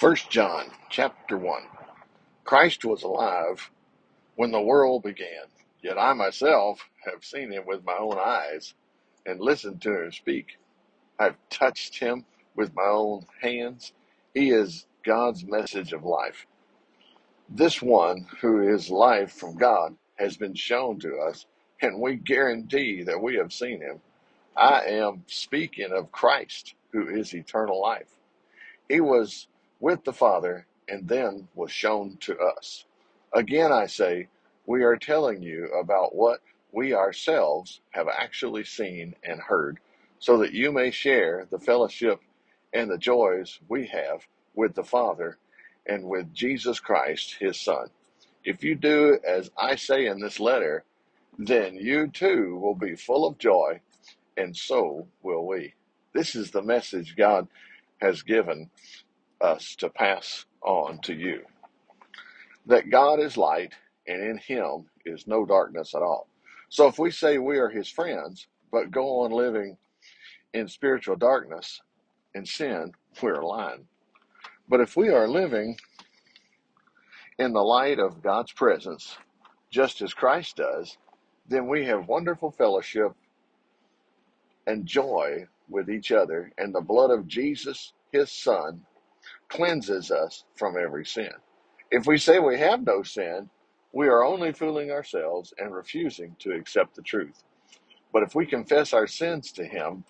First John chapter 1. Christ was alive when the world began, yet I myself have seen him with my own eyes and listened to him speak. I've touched him with my own hands. He is God's message of life. This one who is life from God has been shown to us, and we guarantee that we have seen him. I am speaking of Christ, who is eternal life. He was with the Father and then was shown to us. Again, I say, we are telling you about what we ourselves have actually seen and heard, so that you may share the fellowship and the joys we have with the Father and with Jesus Christ, his Son. If you do as I say in this letter, then you too will be full of joy, and so will we. This is the message God has given us to pass on to you that God is light and in him is no darkness at all. So if we say we are his friends, but go on living in spiritual darkness and sin, we're lying. But if we are living in the light of God's presence, just as Christ does, then we have wonderful fellowship and joy with each other, and the blood of Jesus, his Son, cleanses us from every sin. If we say we have no sin, we are only fooling ourselves and refusing to accept the truth. But if we confess our sins to him,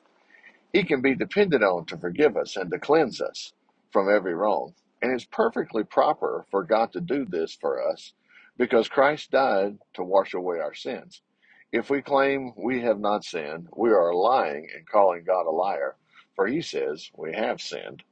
he can be depended on to forgive us and to cleanse us from every wrong. And it's perfectly proper for God to do this for us because Christ died to wash away our sins. If we claim we have not sinned, we are lying and calling God a liar, for he says we have sinned.